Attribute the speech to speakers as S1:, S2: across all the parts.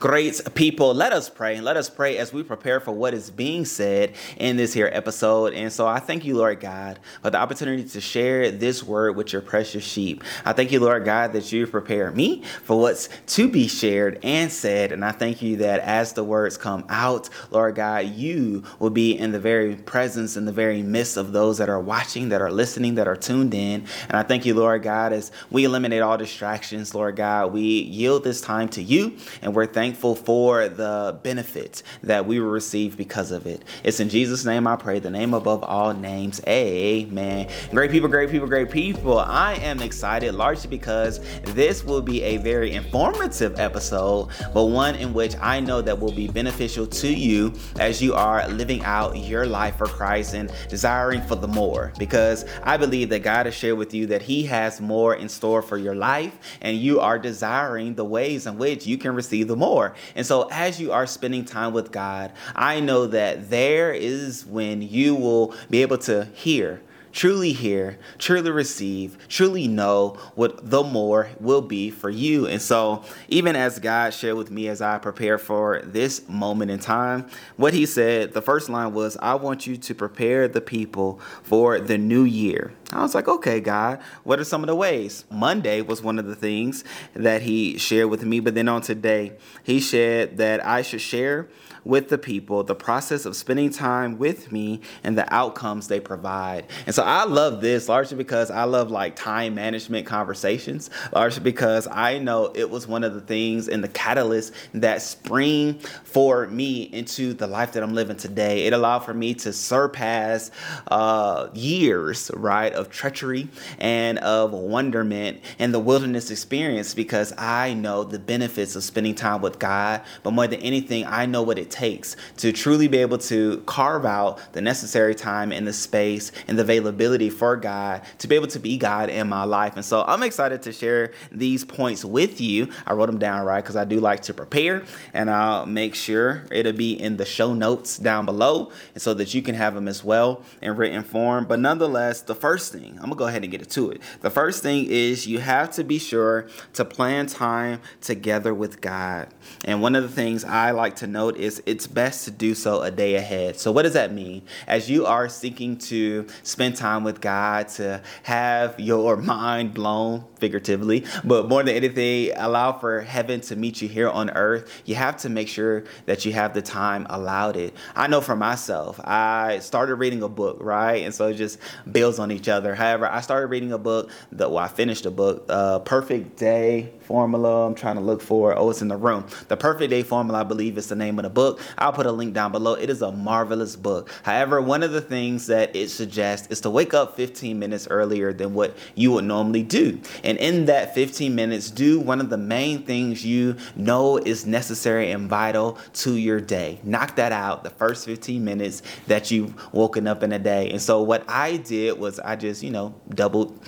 S1: Great people, let us pray. and Let us pray as we prepare for what is being said in this here episode. And so I thank you, Lord God, for the opportunity to share this word with your precious sheep. I thank you, Lord God, that you prepare me for what's to be shared and said. And I thank you that as the words come out, Lord God, you will be in the very presence, in the very midst of those that are watching, that are listening, that are tuned in. And I thank you, Lord God, as we eliminate all distractions, Lord God, we yield this time to you and we're thankful thankful for the benefits that we will receive because of it. It's in Jesus' name I pray, the name above all names. Amen. Great people, great people, great people. I am excited largely because this will be a very informative episode, but one in which I know that will be beneficial to you as you are living out your life for Christ and desiring for the more. Because I believe that God has shared with you that He has more in store for your life, and you are desiring the ways in which you can receive the more more. And so, as you are spending time with God, I know that there is when you will be able to hear truly hear, truly receive, truly know what the more will be for you. And so, even as God shared with me as I prepare for this moment in time, what He said, the first line was, I want you to prepare the people for the new year. I was like, okay, God, what are some of the ways? Monday was one of the things that He shared with me, but then on today, He shared that I should share with the people, the process of spending time with me, and the outcomes they provide. And so I love this largely because I love like time management conversations, largely because I know it was one of the things in the catalyst that spring for me into the life that I'm living today. It allowed for me to surpass uh, years, right, of treachery and of wonderment and the wilderness experience because I know the benefits of spending time with God. But more than anything, I know what it takes to truly be able to carve out the necessary time and the space and the availability for God to be able to be God in my life. And so I'm excited to share these points with you. I wrote them down right because I do like to prepare and I'll make sure it'll be in the show notes down below and so that you can have them as well in written form. But nonetheless, the first thing, I'm gonna go ahead and get to it. The first thing is you have to be sure to plan time together with God. And one of the things I like to note is it's best to do so a day ahead. So, what does that mean? As you are seeking to spend time with God, to have your mind blown figuratively, but more than anything, allow for heaven to meet you here on earth, you have to make sure that you have the time allowed it. I know for myself, I started reading a book, right? And so it just builds on each other. However, I started reading a book that, well, I finished a book, uh, Perfect Day Formula. I'm trying to look for, oh, it's in the room. The Perfect Day Formula, I believe, is the name of the book. I'll put a link down below. It is a marvelous book. However, one of the things that it suggests is to wake up 15 minutes earlier than what you would normally do. And in that 15 minutes, do one of the main things you know is necessary and vital to your day. Knock that out the first 15 minutes that you've woken up in a day. And so what I did was I just, you know, doubled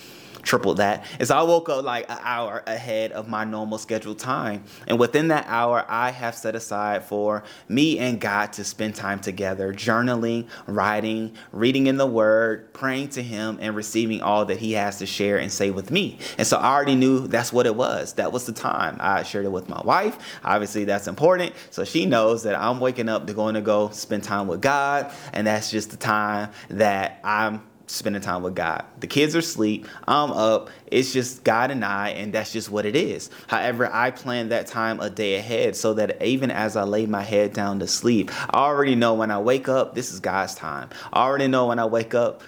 S1: tripled that. And so I woke up like an hour ahead of my normal scheduled time. And within that hour, I have set aside for me and God to spend time together, journaling, writing, reading in the Word, praying to Him, and receiving all that He has to share and say with me. And so I already knew that's what it was. That was the time. I shared it with my wife. Obviously, that's important. So she knows that I'm waking up to going to go spend time with God. And that's just the time that I'm spending time with God. The kids are asleep. I'm up. It's just God and I, and that's just what it is. However, I plan that time a day ahead so that even as I lay my head down to sleep, I already know when I wake up, this is God's time. I already know when I wake up,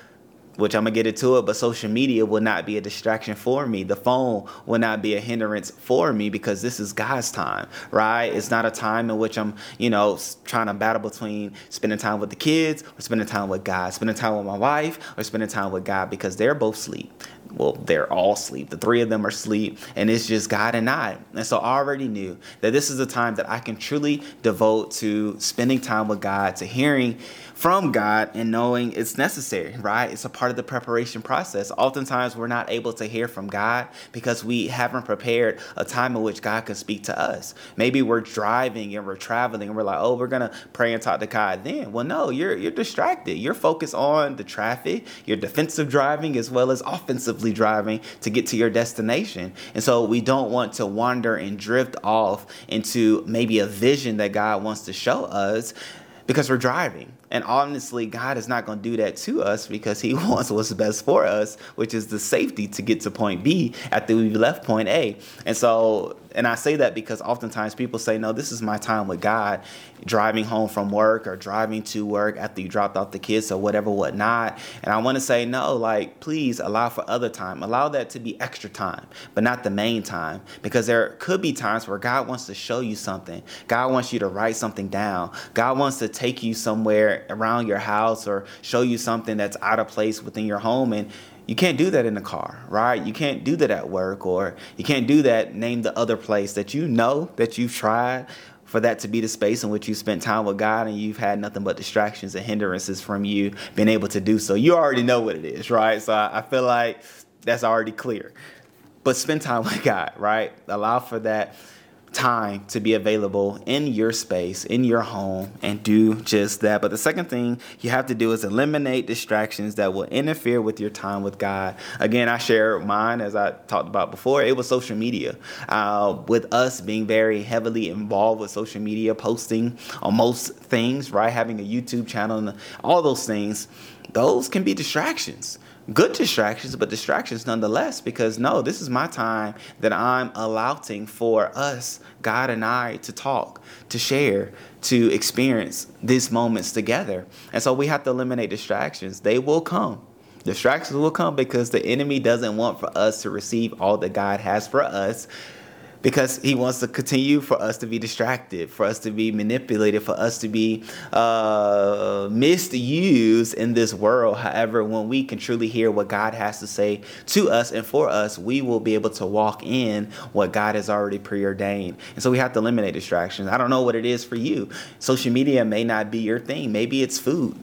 S1: which I'm gonna get into it, but social media will not be a distraction for me. The phone will not be a hindrance for me because this is God's time, right? It's not a time in which I'm, you know, trying to battle between spending time with the kids or spending time with God, spending time with my wife or spending time with God because they're both asleep. Well, they're all asleep. The three of them are asleep, and it's just God and I. And so I already knew that this is a time that I can truly devote to spending time with God, to hearing from God and knowing it's necessary, right? It's a part of the preparation process. Oftentimes, we're not able to hear from God because we haven't prepared a time in which God can speak to us. Maybe we're driving and we're traveling and we're like, oh, we're gonna pray and talk to God then. Well, no, you're you're distracted. You're focused on the traffic, your defensive driving as well as offensive simply driving to get to your destination. And so we don't want to wander and drift off into maybe a vision that God wants to show us because we're driving. And honestly, God is not going to do that to us because He wants what's best for us, which is the safety to get to point B after we've left point A. And so, and I say that because oftentimes people say, no, this is my time with God, driving home from work or driving to work after you dropped off the kids or whatever, whatnot. And I want to say, no, like, please allow for other time. Allow that to be extra time, but not the main time. Because there could be times where God wants to show you something. God wants you to write something down. God wants to take you somewhere around your house or show you something that's out of place within your home. And you can't do that in the car, right? You can't do that at work or you can't do that, name the other place that you know that you've tried for that to be the space in which you spent time with God and you've had nothing but distractions and hindrances from you being able to do so. You already know what it is, right? So I, I feel like that's already clear. But spend time with God, right? Allow for that time to be available in your space, in your home, and do just that. But the second thing you have to do is eliminate distractions that will interfere with your time with God. Again, I share mine as I talked about before. It was social media. Uh, with us being very heavily involved with social media, posting on most things, right? Having a YouTube channel and all those things, those can be distractions good distractions, but distractions nonetheless, because no, this is my time that I'm allowing for us, God and I, to talk, to share, to experience these moments together. And so we have to eliminate distractions. They will come. Distractions will come because the enemy doesn't want for us to receive all that God has for us because he wants to continue for us to be distracted, for us to be manipulated, for us to be uh, misused in this world. However, when we can truly hear what God has to say to us and for us, we will be able to walk in what God has already preordained. And so we have to eliminate distractions. I don't know what it is for you. Social media may not be your thing, maybe it's food.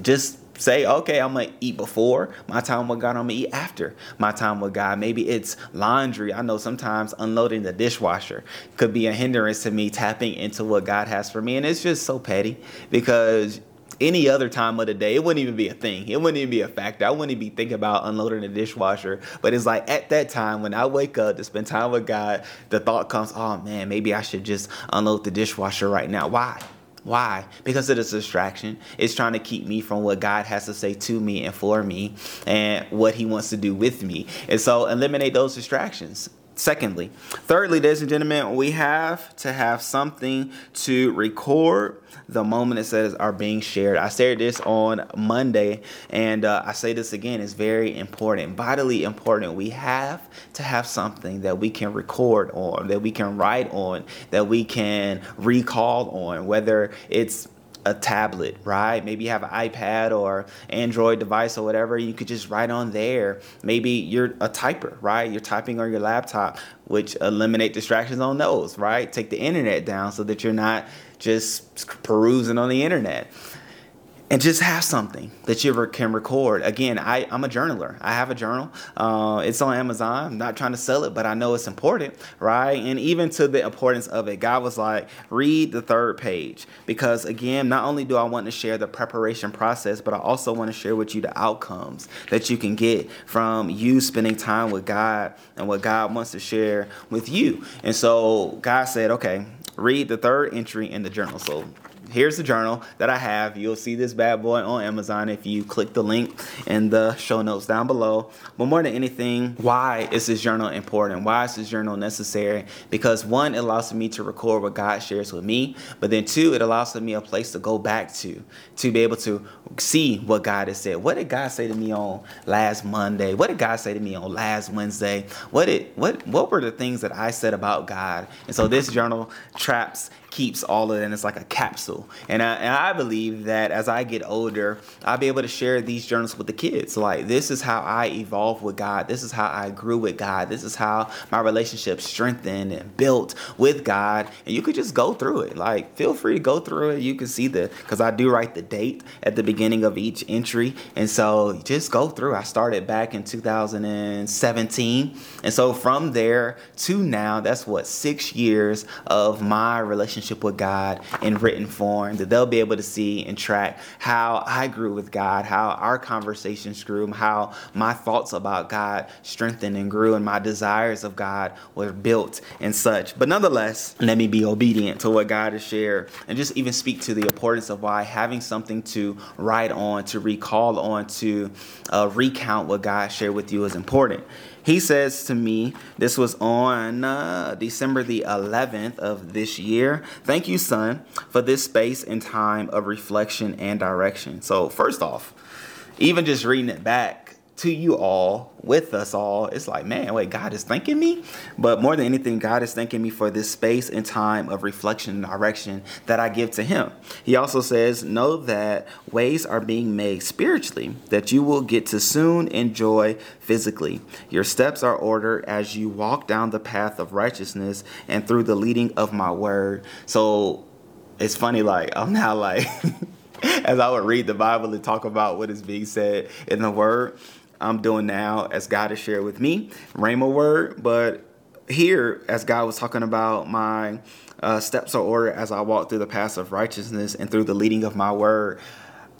S1: Just say, okay, I'm gonna eat before my time with God, I'm gonna eat after my time with God. Maybe it's laundry. I know sometimes unloading the dishwasher could be a hindrance to me tapping into what God has for me. And it's just so petty because any other time of the day, it wouldn't even be a thing. It wouldn't even be a factor. I wouldn't even be thinking about unloading the dishwasher. But it's like at that time when I wake up to spend time with God, the thought comes, oh man, maybe I should just unload the dishwasher right now. Why? Why? Because it is a distraction. It's trying to keep me from what God has to say to me and for me and what He wants to do with me. And so eliminate those distractions. Secondly, thirdly, ladies and gentlemen, we have to have something to record the moment it says are being shared. I shared this on Monday, and uh, I say this again: it's very important, vitally important. We have to have something that we can record on, that we can write on, that we can recall on, whether it's a tablet, right? Maybe you have an iPad or Android device or whatever. You could just write on there. Maybe you're a typer, right? You're typing on your laptop, which eliminate distractions on those, right? Take the internet down so that you're not just perusing on the internet and just have something that you can record. Again, I, I'm a journaler. I have a journal. Uh, it's on Amazon. I'm not trying to sell it, but I know it's important, right? And even to the importance of it, God was like, read the third page. Because again, not only do I want to share the preparation process, but I also want to share with you the outcomes that you can get from you spending time with God and what God wants to share with you. And so God said, okay, read the third entry in the journal. So here's the journal that I have. You'll see this bad boy on Amazon if you click the link in the show notes down below. But more than anything, why is this journal important? Why is this journal necessary? Because one, it allows me to record what God shares with me, but then two, it allows me a place to go back to, to be able to see what God has said. What did God say to me on last Monday? What did God say to me on last Wednesday? What did what what were the things that I said about God? And so this journal traps keeps all of it and it's like a capsule. And I, and I believe that as I get older, I'll be able to share these journals with the kids. Like, this is how I evolved with God. This is how I grew with God. This is how my relationship strengthened and built with God. And you could just go through it. Like, feel free to go through it. You can see the, because I do write the date at the beginning of each entry. And so just go through. I started back in 2017. And so from there to now, that's what, six years of my relationship relationship with God in written form that they'll be able to see and track how I grew with God, how our conversations grew, how my thoughts about God strengthened and grew, and my desires of God were built and such. But nonetheless, let me be obedient to what God has shared and just even speak to the importance of why having something to write on, to recall on, to uh, recount what God shared with you is important. He says to me, this was on uh, December the 11th of this year. Thank you, son, for this space and time of reflection and direction. So, first off, even just reading it back, to you all, with us all, it's like, man, wait, God is thanking me. But more than anything, God is thanking me for this space and time of reflection and direction that I give to Him. He also says, know that ways are being made spiritually that you will get to soon enjoy physically. Your steps are ordered as you walk down the path of righteousness and through the leading of my word. So it's funny, like, I'm now like, as I would read the Bible and talk about what is being said in the word I'm doing now as God has shared with me, Rhema word. But here, as God was talking about my uh, steps are ordered as I walk through the paths of righteousness and through the leading of my word,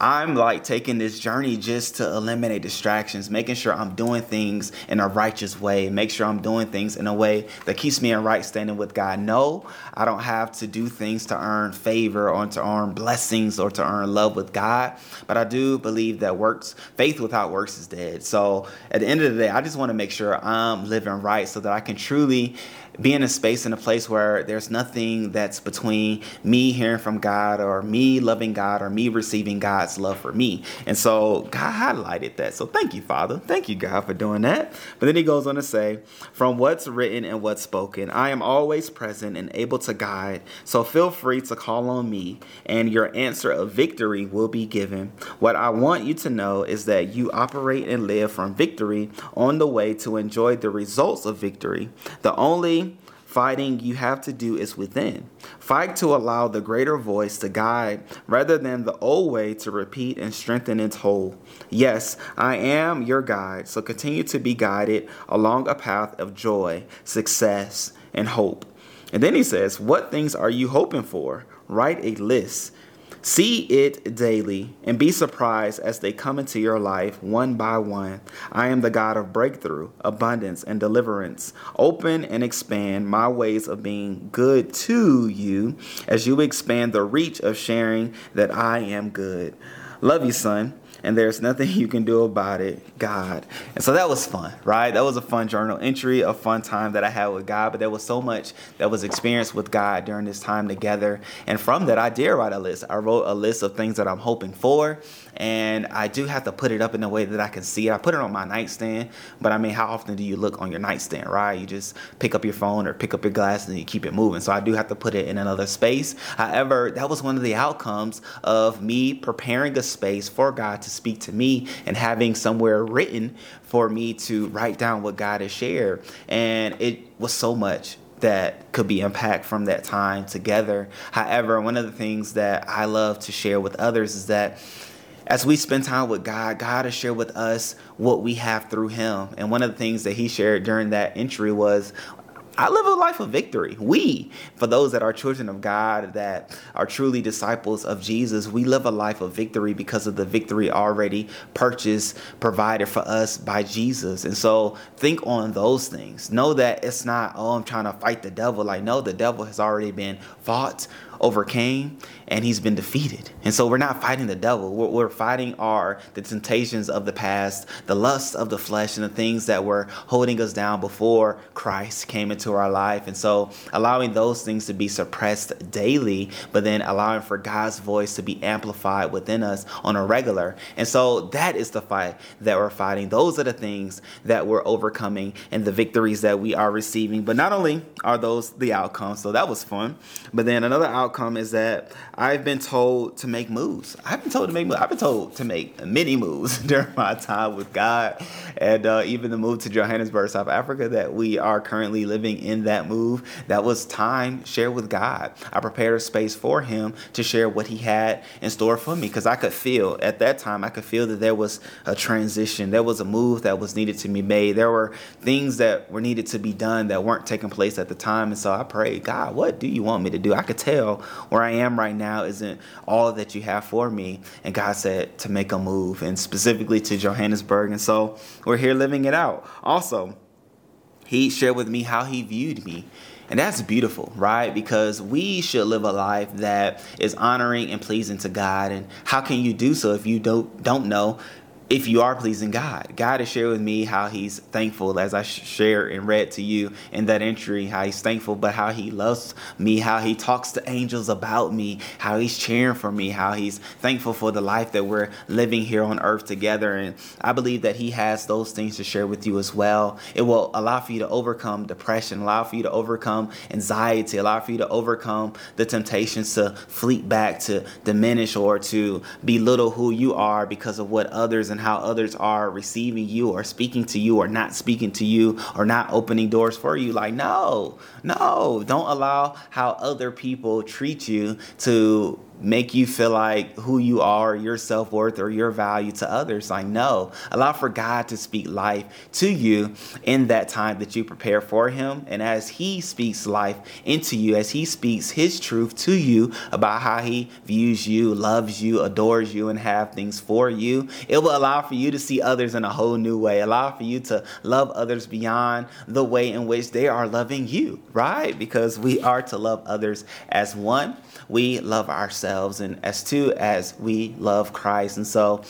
S1: I'm like taking this journey just to eliminate distractions, making sure I'm doing things in a righteous way, make sure I'm doing things in a way that keeps me in right standing with God. No, I don't have to do things to earn favor or to earn blessings or to earn love with God, but I do believe that works, faith without works is dead. So at the end of the day, I just want to make sure I'm living right so that I can truly be in a space in a place where there's nothing that's between me hearing from God or me loving God or me receiving God's love for me. And so God highlighted that. So thank you, Father. Thank you, God, for doing that. But then he goes on to say, From what's written and what's spoken, I am always present and able to guide. So feel free to call on me, and your answer of victory will be given. What I want you to know is that you operate and live from victory on the way to enjoy the results of victory. The only fighting you have to do is within. Fight to allow the greater voice to guide rather than the old way to repeat and strengthen its hold. Yes, I am your guide, so continue to be guided along a path of joy, success, and hope. And then he says, What things are you hoping for? Write a list. See it daily and be surprised as they come into your life one by one. I am the God of breakthrough, abundance, and deliverance. Open and expand my ways of being good to you as you expand the reach of sharing that I am good. Love you, son and there's nothing you can do about it, God. And so that was fun, right? That was a fun journal entry, a fun time that I had with God, but there was so much that was experienced with God during this time together. And from that, I did write a list. I wrote a list of things that I'm hoping for, and I do have to put it up in a way that I can see it. I put it on my nightstand, but I mean, how often do you look on your nightstand, right? You just pick up your phone or pick up your glasses and you keep it moving. So I do have to put it in another space. However, that was one of the outcomes of me preparing a space for God to speak to me and having somewhere written for me to write down what God has shared. And it was so much that could be impact from that time together. However, one of the things that I love to share with others is that as we spend time with God, God has shared with us what we have through Him. And one of the things that He shared during that entry was I live a life of victory. We, for those that are children of God, that are truly disciples of Jesus, we live a life of victory because of the victory already purchased, provided for us by Jesus. And so think on those things. Know that it's not, oh, I'm trying to fight the devil. Like, no, the devil has already been fought overcame and he's been defeated. And so we're not fighting the devil. What we're fighting are the temptations of the past, the lusts of the flesh, and the things that were holding us down before Christ came into our life. And so allowing those things to be suppressed daily, but then allowing for God's voice to be amplified within us on a regular. And so that is the fight that we're fighting. Those are the things that we're overcoming and the victories that we are receiving. But not only are those the outcomes, so that was fun, but then another outcome outcome is that I've been told to make moves. I've been told to make moves. I've been told to make many moves during my time with God, and uh, even the move to Johannesburg, South Africa, that we are currently living in that move, that was time shared with God. I prepared a space for Him to share what He had in store for me because I could feel at that time, I could feel that there was a transition, there was a move that was needed to be made, there were things that were needed to be done that weren't taking place at the time. And so I prayed, God, what do you want me to do? I could tell where I am right now isn't all that you have for me. And God said to make a move, and specifically to Johannesburg. And so we're here living it out. Also, He shared with me how He viewed me. And that's beautiful, right? Because we should live a life that is honoring and pleasing to God. And how can you do so if you don't don't know if you are pleasing God. God has shared with me how He's thankful, as I shared and read to you in that entry, how He's thankful, but how He loves me, how He talks to angels about me, how He's cheering for me, how He's thankful for the life that we're living here on earth together. And I believe that He has those things to share with you as well. It will allow for you to overcome depression, allow for you to overcome anxiety, allow for you to overcome the temptations to fleet back, to diminish, or to belittle who you are because of what others and and how others are receiving you or speaking to you or not speaking to you or not opening doors for you. Like, no, no, don't allow how other people treat you to make you feel like who you are, your self worth, or your value to others. Like, no, allow for God to speak life to you in that time that you prepare for Him. And as He speaks life into you, as He speaks His truth to you about how He views you, loves you, adores you, and have things for you, it will allow for you to see others in a whole new way, allow for you to love others beyond the way in which they are loving you, right? Because we are to love others as one we love ourselves, and as two, as we love Christ. And so,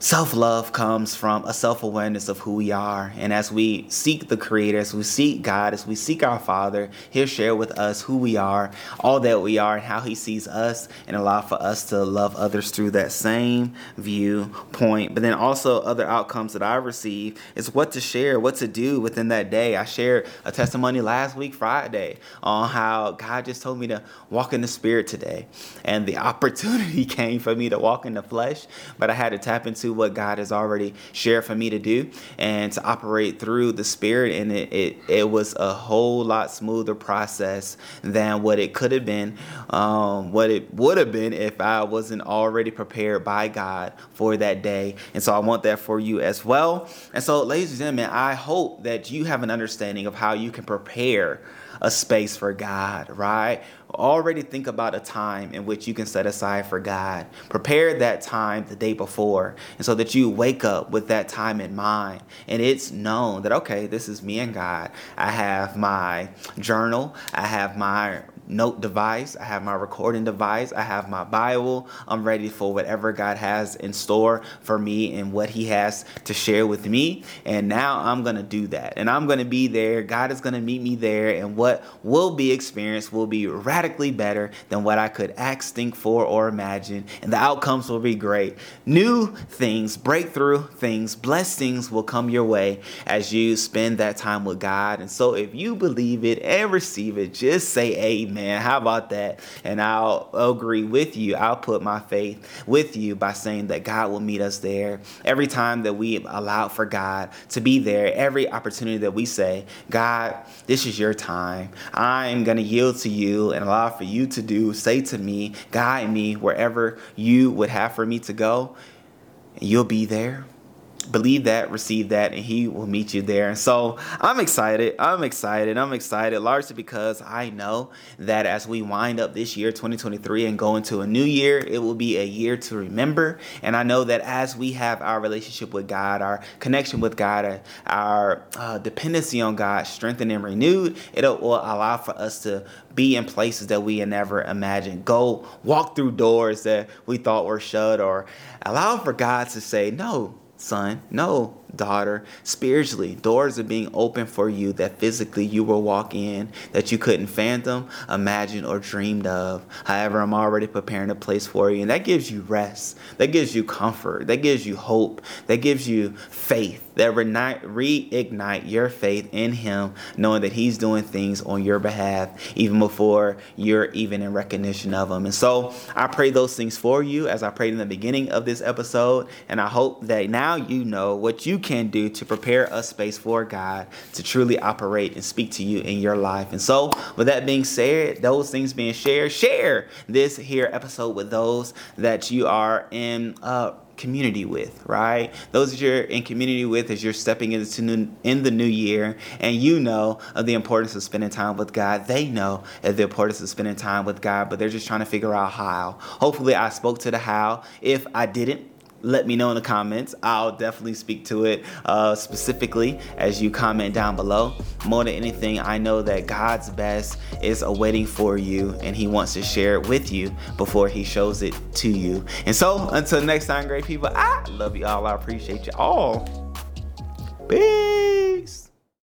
S1: Self love comes from a self awareness of who we are. And as we seek the Creator, as we seek God, as we seek our Father, He'll share with us who we are, all that we are, and how He sees us, and allow for us to love others through that same viewpoint. But then also, other outcomes that I receive is what to share, what to do within that day. I shared a testimony last week, Friday, on how God just told me to walk in the Spirit today. And the opportunity came for me to walk in the flesh, but I had to tap into what God has already shared for me to do and to operate through the Spirit. And it, it, it was a whole lot smoother process than what it could have been, um, what it would have been if I wasn't already prepared by God for that day. And so I want that for you as well. And so, ladies and gentlemen, I hope that you have an understanding of how you can prepare a space for God, right? Already think about a time in which you can set aside for God. Prepare that time the day before, and so that you wake up with that time in mind. And it's known that, okay, this is me and God. I have my journal, I have my note device, I have my recording device, I have my Bible. I'm ready for whatever God has in store for me and what He has to share with me. And now I'm going to do that. And I'm going to be there. God is going to meet me there. And what will be experienced will be radically better than what I could ask, think for, or imagine. And the outcomes will be great. New things, breakthrough things, blessings will come your way as you spend that time with God. And so if you believe it and receive it, just say amen man. How about that? And I'll agree with you. I'll put my faith with you by saying that God will meet us there. Every time that we allow for God to be there, every opportunity that we say, God, this is your time. I'm going to yield to you and allow for you to do, say to me, guide me wherever you would have for me to go. You'll be there believe that, receive that, and He will meet you there. And so I'm excited. I'm excited. I'm excited largely because I know that as we wind up this year, 2023, and go into a new year, it will be a year to remember. And I know that as we have our relationship with God, our connection with God, our uh, dependency on God strengthened and renewed, it will allow for us to be in places that we had never imagined. Go walk through doors that we thought were shut, or allow for God to say, No, son. No, daughter. Spiritually, doors are being opened for you that physically you will walk in that you couldn't fathom, imagine, or dreamed of. However, I'm already preparing a place for you. And that gives you rest. That gives you comfort. That gives you hope. That gives you faith that reignite your faith in Him, knowing that He's doing things on your behalf, even before you're even in recognition of Him. And so I pray those things for you as I prayed in the beginning of this episode. And I hope that now you know what you can do to prepare a space for God to truly operate and speak to you in your life. And so, with that being said, those things being shared, share this here episode with those that you are in. Uh, community with, right? Those that you're in community with as you're stepping into new, in the new year, and you know of the importance of spending time with God. They know of the importance of spending time with God, but they're just trying to figure out how. Hopefully, I spoke to the how. If I didn't, let me know in the comments. I'll definitely speak to it uh, specifically as you comment down below. More than anything, I know that God's best is awaiting for you and He wants to share it with you before He shows it to you. And so, until next time, great people, I love you all. I appreciate you all. Peace.